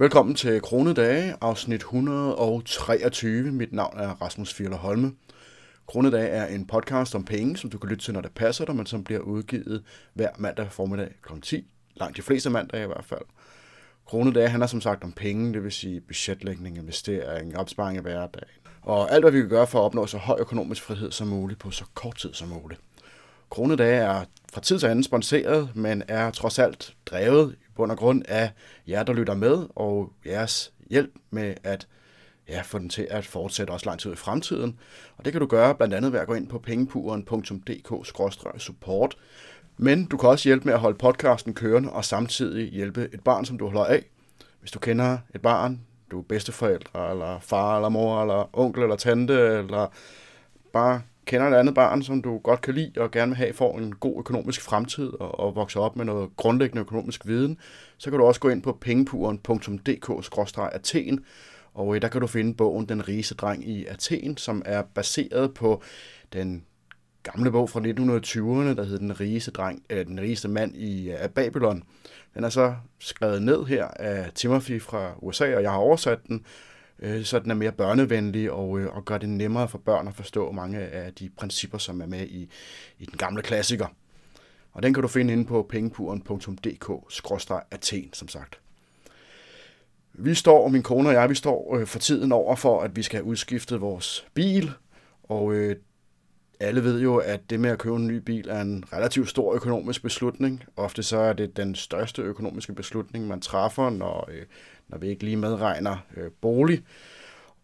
Velkommen til Kronedage, afsnit 123. Mit navn er Rasmus Fjeller Holme. Kronedage er en podcast om penge, som du kan lytte til, når det passer dig, men som bliver udgivet hver mandag formiddag kl. 10. Langt de fleste mandage i hvert fald. Kronedage handler som sagt om penge, det vil sige budgetlægning, investering, opsparing af hverdagen. Og alt, hvad vi kan gøre for at opnå så høj økonomisk frihed som muligt på så kort tid som muligt. Kronedage er fra tid til anden sponsoreret, men er trods alt drevet bund og grund af jer, der lytter med, og jeres hjælp med at ja, få den til at fortsætte også lang tid i fremtiden. Og det kan du gøre blandt andet ved at gå ind på pengepuren.dk-support. Men du kan også hjælpe med at holde podcasten kørende og samtidig hjælpe et barn, som du holder af. Hvis du kender et barn, du er bedsteforældre, eller far, eller mor, eller onkel, eller tante, eller bare kender et andet barn, som du godt kan lide og gerne vil have får en god økonomisk fremtid og, og vokse op med noget grundlæggende økonomisk viden, så kan du også gå ind på pengepuren.dk-athen, og øh, der kan du finde bogen Den rigeste dreng i Athen, som er baseret på den gamle bog fra 1920'erne, der hedder Den rigeste, dreng, eller Den rigeste mand i uh, Babylon. Den er så skrevet ned her af Timothy fra USA, og jeg har oversat den, øh, så den er mere børnevenlig og, øh, og gør det nemmere for børn at forstå mange af de principper, som er med i, i den gamle klassiker. Og den kan du finde inde på pengepuren.dk-athen, som sagt. Vi står, min kone og jeg, vi står øh, for tiden over for, at vi skal have udskiftet vores bil, og øh, alle ved jo, at det med at købe en ny bil er en relativt stor økonomisk beslutning. Ofte så er det den største økonomiske beslutning, man træffer, når, øh, når vi ikke lige medregner øh, bolig.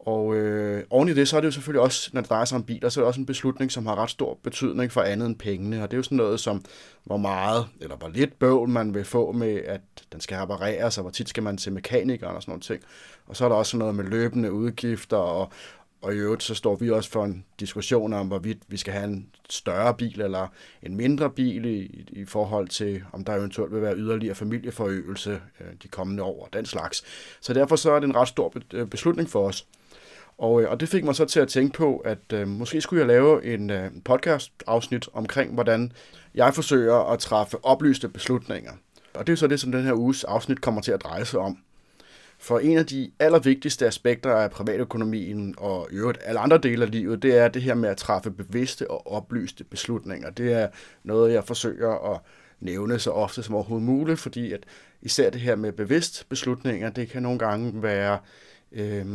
Og øh, oven i det, så er det jo selvfølgelig også, når det drejer sig om biler, så er det også en beslutning, som har ret stor betydning for andet end pengene. Og det er jo sådan noget som, hvor meget, eller hvor lidt bøvl man vil få med, at den skal repareres, og hvor tit skal man til mekanikeren og sådan noget ting. Og så er der også noget med løbende udgifter, og, og i øvrigt så står vi også for en diskussion om, hvorvidt vi skal have en større bil eller en mindre bil i, i forhold til, om der eventuelt vil være yderligere familieforøgelse øh, de kommende år og den slags. Så derfor så er det en ret stor øh, beslutning for os. Og, øh, og det fik mig så til at tænke på, at øh, måske skulle jeg lave en øh, podcast-afsnit omkring, hvordan jeg forsøger at træffe oplyste beslutninger. Og det er så det, som den her uges afsnit kommer til at dreje sig om. For en af de allervigtigste aspekter af privatøkonomien og i øvrigt alle andre dele af livet, det er det her med at træffe bevidste og oplyste beslutninger. Det er noget, jeg forsøger at nævne så ofte som overhovedet muligt, fordi at især det her med bevidst beslutninger, det kan nogle gange være, øh,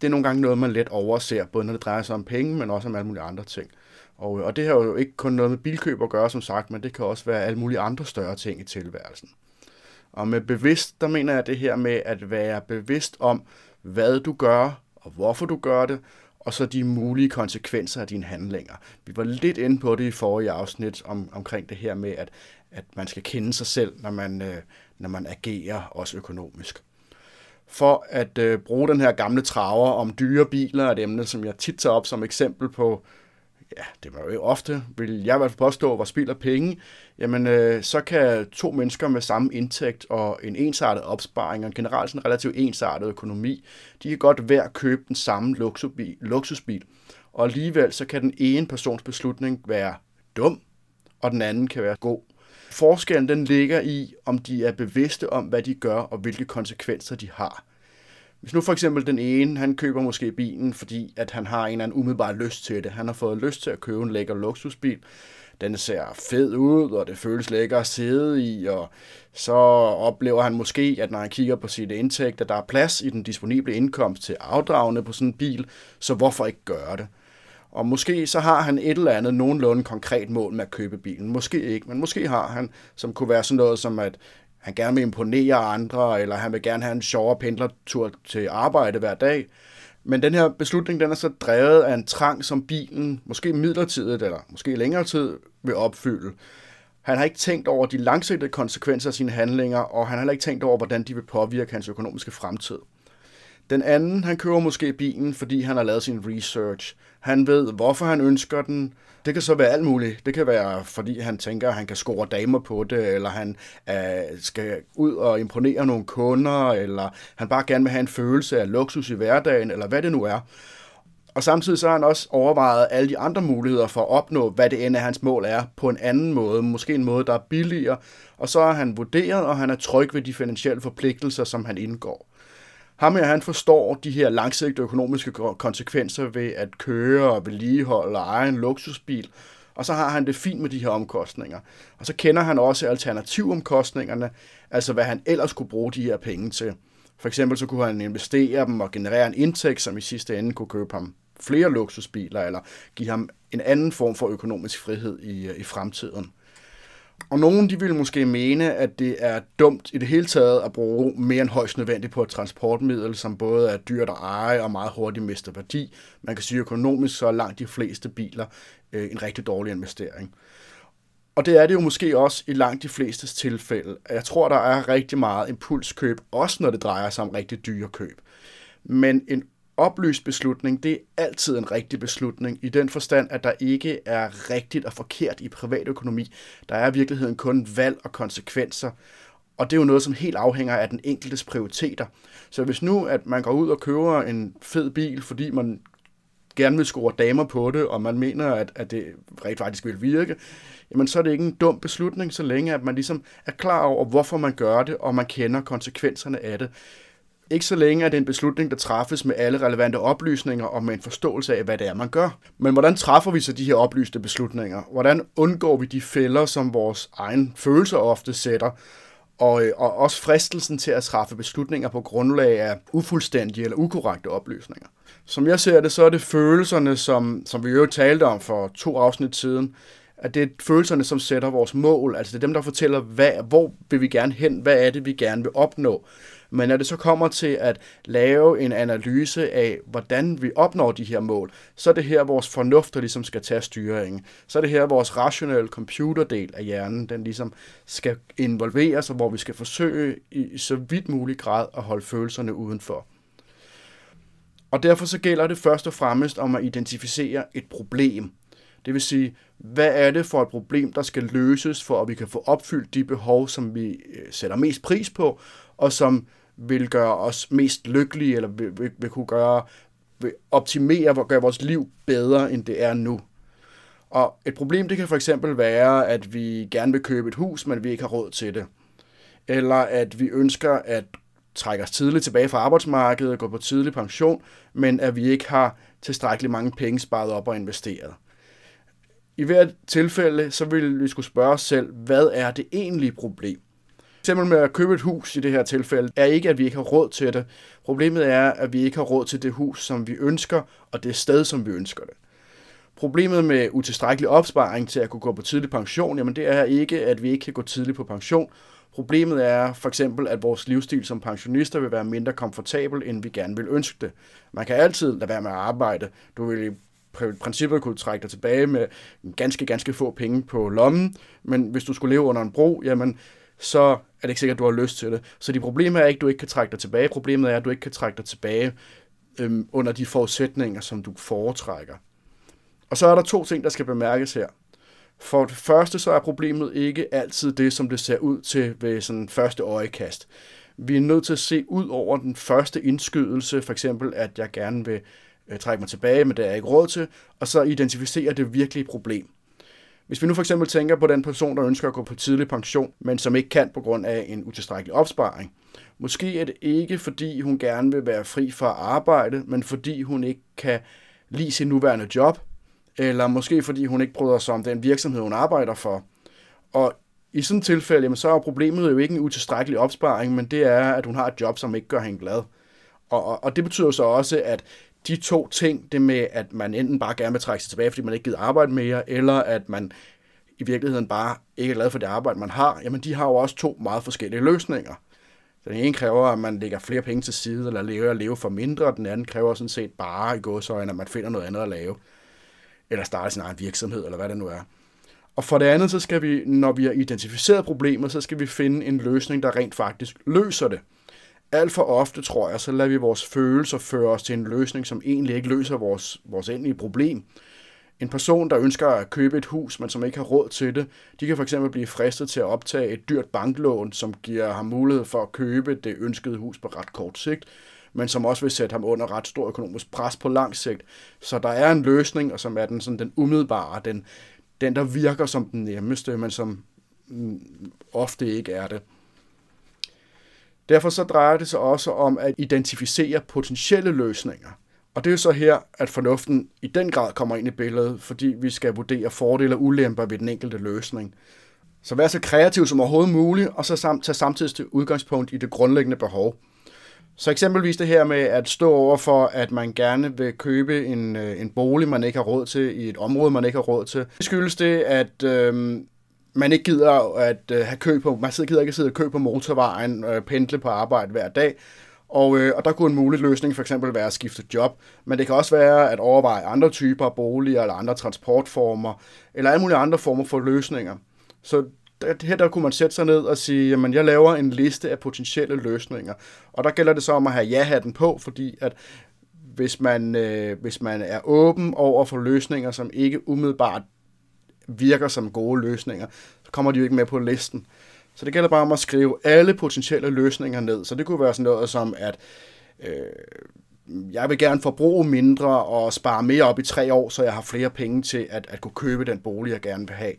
det er nogle gange noget, man let overser, både når det drejer sig om penge, men også om alle mulige andre ting. Og, og det har jo ikke kun noget med bilkøb at gøre, som sagt, men det kan også være alle mulige andre større ting i tilværelsen. Og med bevidst, der mener jeg det her med at være bevidst om, hvad du gør, og hvorfor du gør det, og så de mulige konsekvenser af dine handlinger. Vi var lidt inde på det i forrige afsnit om, omkring det her med, at, at man skal kende sig selv, når man, øh, når man agerer også økonomisk. For at øh, bruge den her gamle traver om dyre biler, et emne, som jeg tit tager op som eksempel på ja, det var jo ofte, vil jeg i hvert fald påstå, var spild af penge, jamen øh, så kan to mennesker med samme indtægt og en ensartet opsparing og en generelt sådan relativt ensartet økonomi, de kan godt hver købe den samme luksusbil, luksusbil. Og alligevel så kan den ene persons beslutning være dum, og den anden kan være god. Forskellen den ligger i, om de er bevidste om, hvad de gør og hvilke konsekvenser de har. Hvis nu for eksempel den ene, han køber måske bilen, fordi at han har en eller anden umiddelbar lyst til det. Han har fået lyst til at købe en lækker luksusbil. Den ser fed ud, og det føles lækker at sidde i, og så oplever han måske, at når han kigger på sine indtægter, der er plads i den disponible indkomst til afdragende på sådan en bil, så hvorfor ikke gøre det? Og måske så har han et eller andet nogenlunde konkret mål med at købe bilen. Måske ikke, men måske har han, som kunne være sådan noget som, at han gerne vil imponere andre, eller han vil gerne have en sjovere pendlertur til arbejde hver dag. Men den her beslutning, den er så drevet af en trang, som bilen måske midlertidigt, eller måske længere tid, vil opfylde. Han har ikke tænkt over de langsigtede konsekvenser af sine handlinger, og han har heller ikke tænkt over, hvordan de vil påvirke hans økonomiske fremtid. Den anden, han køber måske bilen, fordi han har lavet sin research. Han ved, hvorfor han ønsker den. Det kan så være alt muligt. Det kan være, fordi han tænker, at han kan score damer på det, eller han øh, skal ud og imponere nogle kunder, eller han bare gerne vil have en følelse af luksus i hverdagen, eller hvad det nu er. Og samtidig så har han også overvejet alle de andre muligheder for at opnå, hvad det end af hans mål er, på en anden måde. Måske en måde, der er billigere. Og så har han vurderet, og han er tryg ved de finansielle forpligtelser, som han indgår. Ham her, han forstår de her langsigtede økonomiske konsekvenser ved at køre og vedligeholde og eje en luksusbil, og så har han det fint med de her omkostninger. Og så kender han også alternativomkostningerne, altså hvad han ellers kunne bruge de her penge til. For eksempel så kunne han investere dem og generere en indtægt, som i sidste ende kunne købe ham flere luksusbiler, eller give ham en anden form for økonomisk frihed i, øh, i fremtiden. Og nogen de vil måske mene, at det er dumt i det hele taget at bruge mere end højst nødvendigt på et transportmiddel, som både er dyrt at eje og meget hurtigt mister værdi. Man kan sige økonomisk, så er langt de fleste biler øh, en rigtig dårlig investering. Og det er det jo måske også i langt de fleste tilfælde. Jeg tror, der er rigtig meget impulskøb, også når det drejer sig om rigtig dyre køb. Men en oplyst beslutning, det er altid en rigtig beslutning, i den forstand, at der ikke er rigtigt og forkert i privatøkonomi. Der er i virkeligheden kun valg og konsekvenser, og det er jo noget, som helt afhænger af den enkeltes prioriteter. Så hvis nu, at man går ud og køber en fed bil, fordi man gerne vil score damer på det, og man mener, at, at det rent faktisk vil virke, jamen så er det ikke en dum beslutning, så længe at man ligesom er klar over, hvorfor man gør det, og man kender konsekvenserne af det. Ikke så længe er det en beslutning, der træffes med alle relevante oplysninger og med en forståelse af, hvad det er, man gør. Men hvordan træffer vi så de her oplyste beslutninger? Hvordan undgår vi de fælder, som vores egen følelser ofte sætter? Og, øh, og også fristelsen til at træffe beslutninger på grundlag af ufuldstændige eller ukorrekte oplysninger. Som jeg ser det, så er det følelserne, som, som vi jo talte om for to afsnit siden, at det er følelserne, som sætter vores mål. Altså det er dem, der fortæller, hvad, hvor vil vi gerne hen, hvad er det, vi gerne vil opnå. Men når det så kommer til at lave en analyse af, hvordan vi opnår de her mål, så er det her vores fornuft, der ligesom skal tage styringen. Så er det her vores rationelle computerdel af hjernen, den ligesom skal involveres, og hvor vi skal forsøge i så vidt mulig grad at holde følelserne udenfor. Og derfor så gælder det først og fremmest om at identificere et problem. Det vil sige, hvad er det for et problem, der skal løses, for at vi kan få opfyldt de behov, som vi øh, sætter mest pris på, og som vil gøre os mest lykkelige, eller vil, vil, vil kunne gøre, vil optimere og gøre vores liv bedre, end det er nu. Og et problem, det kan for eksempel være, at vi gerne vil købe et hus, men vi ikke har råd til det. Eller at vi ønsker at trække os tidligt tilbage fra arbejdsmarkedet, gå på tidlig pension, men at vi ikke har tilstrækkeligt mange penge sparet op og investeret. I hvert tilfælde, så vil vi skulle spørge os selv, hvad er det egentlige problem? Eksempel med at købe et hus i det her tilfælde, er ikke, at vi ikke har råd til det. Problemet er, at vi ikke har råd til det hus, som vi ønsker, og det sted, som vi ønsker det. Problemet med utilstrækkelig opsparing til at kunne gå på tidlig pension, jamen det er ikke, at vi ikke kan gå tidligt på pension. Problemet er for eksempel, at vores livsstil som pensionister vil være mindre komfortabel, end vi gerne vil ønske det. Man kan altid lade være med at arbejde. Du vil i princippet kunne trække dig tilbage med ganske, ganske få penge på lommen, men hvis du skulle leve under en bro, jamen så er det ikke sikkert, at du har lyst til det. Så de problemer er ikke, at du ikke kan trække dig tilbage. Problemet er, at du ikke kan trække dig tilbage øhm, under de forudsætninger, som du foretrækker. Og så er der to ting, der skal bemærkes her. For det første, så er problemet ikke altid det, som det ser ud til ved sådan første øjekast. Vi er nødt til at se ud over den første indskydelse, for eksempel at jeg gerne vil øh, trække mig tilbage, men det er jeg ikke råd til, og så identificere det virkelige problem. Hvis vi nu for eksempel tænker på den person, der ønsker at gå på tidlig pension, men som ikke kan på grund af en utilstrækkelig opsparing. Måske er det ikke, fordi hun gerne vil være fri fra arbejde, men fordi hun ikke kan lide sin nuværende job, eller måske fordi hun ikke bryder sig om den virksomhed, hun arbejder for. Og i sådan et tilfælde, jamen, så er problemet jo ikke en utilstrækkelig opsparing, men det er, at hun har et job, som ikke gør hende glad. Og, og, og det betyder så også, at de to ting, det med, at man enten bare gerne vil trække sig tilbage, fordi man ikke gider arbejde mere, eller at man i virkeligheden bare ikke er glad for det arbejde, man har, jamen de har jo også to meget forskellige løsninger. Den ene kræver, at man lægger flere penge til side, eller lever at leve for mindre, og den anden kræver sådan set bare i gåsøjne, at man finder noget andet at lave, eller starte sin egen virksomhed, eller hvad det nu er. Og for det andet, så skal vi, når vi har identificeret problemet, så skal vi finde en løsning, der rent faktisk løser det. Alt for ofte, tror jeg, så lader vi vores følelser føre os til en løsning, som egentlig ikke løser vores, vores endelige problem. En person, der ønsker at købe et hus, men som ikke har råd til det, de kan fx blive fristet til at optage et dyrt banklån, som giver ham mulighed for at købe det ønskede hus på ret kort sigt. men som også vil sætte ham under ret stor økonomisk pres på lang sigt. Så der er en løsning, og som er den, sådan, den umiddelbare, den, den der virker som den nemmeste, men som mm, ofte ikke er det. Derfor så drejer det sig også om at identificere potentielle løsninger. Og det er jo så her, at fornuften i den grad kommer ind i billedet, fordi vi skal vurdere fordele og ulemper ved den enkelte løsning. Så vær så kreativ som overhovedet muligt, og så samt, tage samtidig udgangspunkt i det grundlæggende behov. Så eksempelvis det her med at stå over for, at man gerne vil købe en, øh, en bolig, man ikke har råd til, i et område, man ikke har råd til. Det skyldes det, at øh, man ikke gider at øh, have kø på, man sidder, gider ikke at sidde og kø på motorvejen, øh, pendle på arbejde hver dag, og, øh, og der kunne en mulig løsning for eksempel være at skifte job, men det kan også være at overveje andre typer af boliger eller andre transportformer, eller alle mulige andre former for løsninger. Så der, her der kunne man sætte sig ned og sige, jamen jeg laver en liste af potentielle løsninger, og der gælder det så om at have ja-hatten på, fordi at hvis man, øh, hvis man er åben over for løsninger, som ikke umiddelbart virker som gode løsninger, så kommer de jo ikke med på listen. Så det gælder bare om at skrive alle potentielle løsninger ned. Så det kunne være sådan noget som, at øh, jeg vil gerne forbruge mindre og spare mere op i tre år, så jeg har flere penge til at, at kunne købe den bolig, jeg gerne vil have.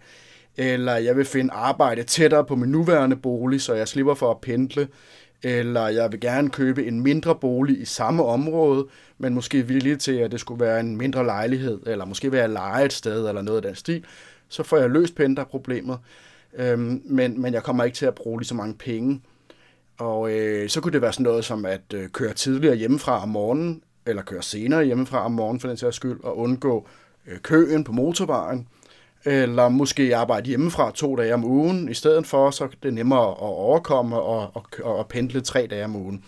Eller jeg vil finde arbejde tættere på min nuværende bolig, så jeg slipper for at pendle. Eller jeg vil gerne købe en mindre bolig i samme område, men måske villig til, at det skulle være en mindre lejlighed, eller måske være leje et sted, eller noget af den stil så får jeg løst pendlerproblemet, øhm, men, men jeg kommer ikke til at bruge lige så mange penge. Og øh, så kunne det være sådan noget som at øh, køre tidligere hjemmefra om morgenen, eller køre senere hjemmefra om morgenen for den sags skyld, og undgå øh, køen på motorvejen, eller måske arbejde hjemmefra to dage om ugen, i stedet for, så det er nemmere at overkomme og, og, og pendle tre dage om ugen.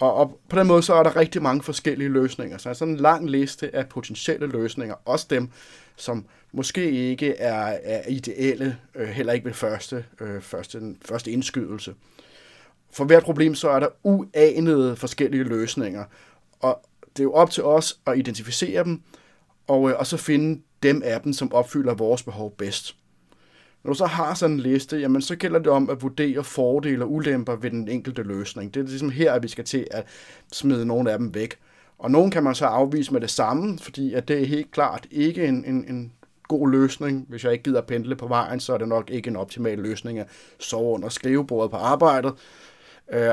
Og, og på den måde så er der rigtig mange forskellige løsninger. Så er sådan en lang liste af potentielle løsninger, også dem, som måske ikke er, er ideelle, øh, heller ikke ved første, øh, første, første indskydelse. For hvert problem så er der uanede forskellige løsninger, og det er jo op til os at identificere dem, og, øh, og så finde dem af dem, som opfylder vores behov bedst. Når du så har sådan en liste, jamen så gælder det om at vurdere fordele og ulemper ved den enkelte løsning. Det er ligesom her, at vi skal til at smide nogle af dem væk. Og nogen kan man så afvise med det samme, fordi at det er helt klart ikke en, en, en god løsning. Hvis jeg ikke gider pendle på vejen, så er det nok ikke en optimal løsning at sove under skrivebordet på arbejdet. Øh,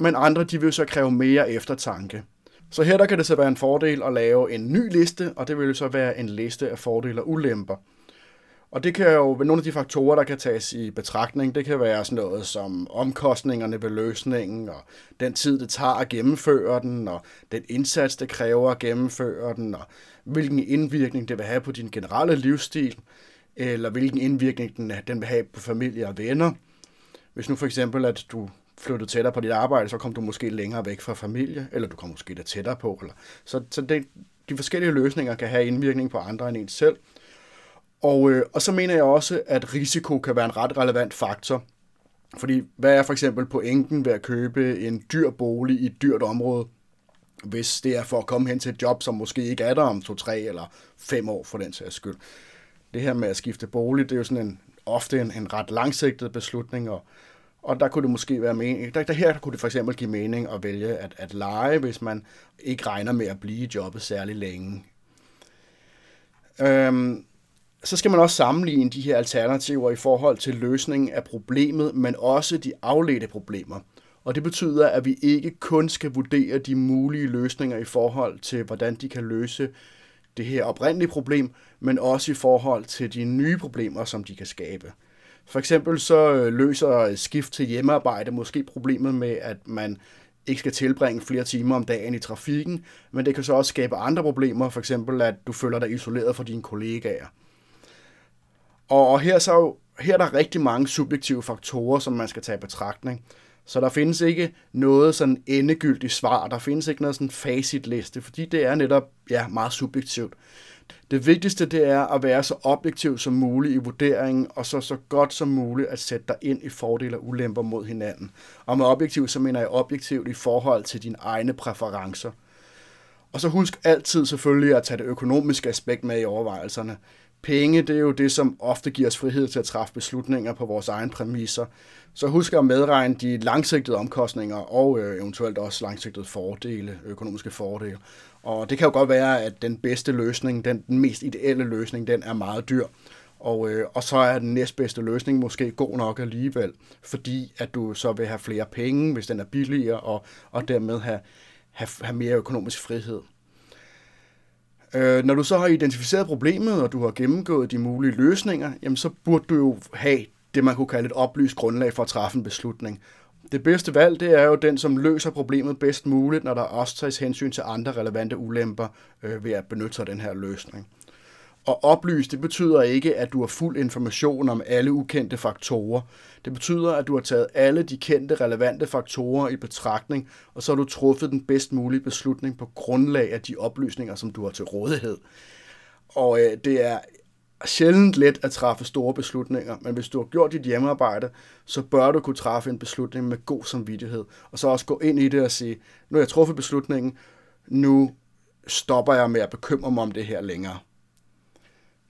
men andre, de vil så kræve mere eftertanke. Så her der kan det så være en fordel at lave en ny liste, og det vil så være en liste af fordele og ulemper. Og det kan jo være nogle af de faktorer, der kan tages i betragtning. Det kan være sådan noget som omkostningerne ved løsningen, og den tid, det tager at gennemføre den, og den indsats, det kræver at gennemføre den, og hvilken indvirkning det vil have på din generelle livsstil, eller hvilken indvirkning den, den vil have på familie og venner. Hvis nu for eksempel, at du flyttede tættere på dit arbejde, så kom du måske længere væk fra familie, eller du kom måske lidt tættere på. Eller, så så det, de forskellige løsninger kan have indvirkning på andre end en selv. Og, øh, og så mener jeg også, at risiko kan være en ret relevant faktor. Fordi hvad er for eksempel pointen ved at købe en dyr bolig i et dyrt område, hvis det er for at komme hen til et job, som måske ikke er der om to, tre eller fem år for den sags skyld. Det her med at skifte bolig, det er jo sådan en, ofte en, en ret langsigtet beslutning, og, og der kunne det måske være mening, der, der her kunne det for eksempel give mening at vælge at, at lege, hvis man ikke regner med at blive i jobbet særlig længe. Øhm, så skal man også sammenligne de her alternativer i forhold til løsningen af problemet, men også de afledte problemer. Og det betyder, at vi ikke kun skal vurdere de mulige løsninger i forhold til, hvordan de kan løse det her oprindelige problem, men også i forhold til de nye problemer, som de kan skabe. For eksempel så øh, løser skift til hjemmearbejde måske problemet med, at man ikke skal tilbringe flere timer om dagen i trafikken, men det kan så også skabe andre problemer, for eksempel at du føler dig isoleret fra dine kollegaer. Og her, så, her er der rigtig mange subjektive faktorer, som man skal tage i betragtning. Så der findes ikke noget sådan endegyldigt svar, der findes ikke noget sådan facitliste, fordi det er netop ja, meget subjektivt. Det vigtigste det er at være så objektiv som muligt i vurderingen, og så så godt som muligt at sætte dig ind i fordele og ulemper mod hinanden. Og med objektiv, så mener jeg objektivt i forhold til dine egne præferencer. Og så husk altid selvfølgelig at tage det økonomiske aspekt med i overvejelserne penge, det er jo det, som ofte giver os frihed til at træffe beslutninger på vores egen præmisser. Så husk at medregne de langsigtede omkostninger og øh, eventuelt også langsigtede fordele, økonomiske fordele. Og det kan jo godt være, at den bedste løsning, den, den mest ideelle løsning, den er meget dyr. Og, øh, og så er den næstbedste løsning måske god nok alligevel, fordi at du så vil have flere penge, hvis den er billigere, og, og dermed have, have, have mere økonomisk frihed. Øh, når du så har identificeret problemet, og du har gennemgået de mulige løsninger, jamen så burde du jo have det, man kunne kalde et oplyst grundlag for at træffe en beslutning. Det bedste valg, det er jo den, som løser problemet bedst muligt, når der også tages hensyn til andre relevante ulemper øh, ved at benytte sig af den her løsning. Og oplyst, det betyder ikke, at du har fuld information om alle ukendte faktorer. Det betyder, at du har taget alle de kendte relevante faktorer i betragtning, og så har du truffet den bedst mulige beslutning på grundlag af de oplysninger, som du har til rådighed. Og øh, det er sjældent let at træffe store beslutninger, men hvis du har gjort dit hjemmearbejde, så bør du kunne træffe en beslutning med god samvittighed, og så også gå ind i det og sige, nu har jeg truffet beslutningen, nu stopper jeg med at bekymre mig om det her længere.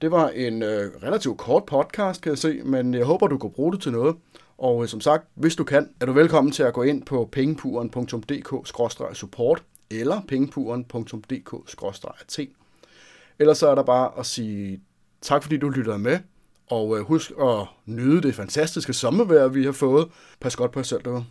Det var en øh, relativt kort podcast, kan jeg se, men jeg håber, du kan bruge det til noget. Og øh, som sagt, hvis du kan, er du velkommen til at gå ind på pengepuren.dk-support eller pengepuren.dk-t. Ellers så er der bare at sige tak, fordi du lytter med. Og øh, husk at nyde det fantastiske sommervejr, vi har fået. Pas godt på jer selv derude.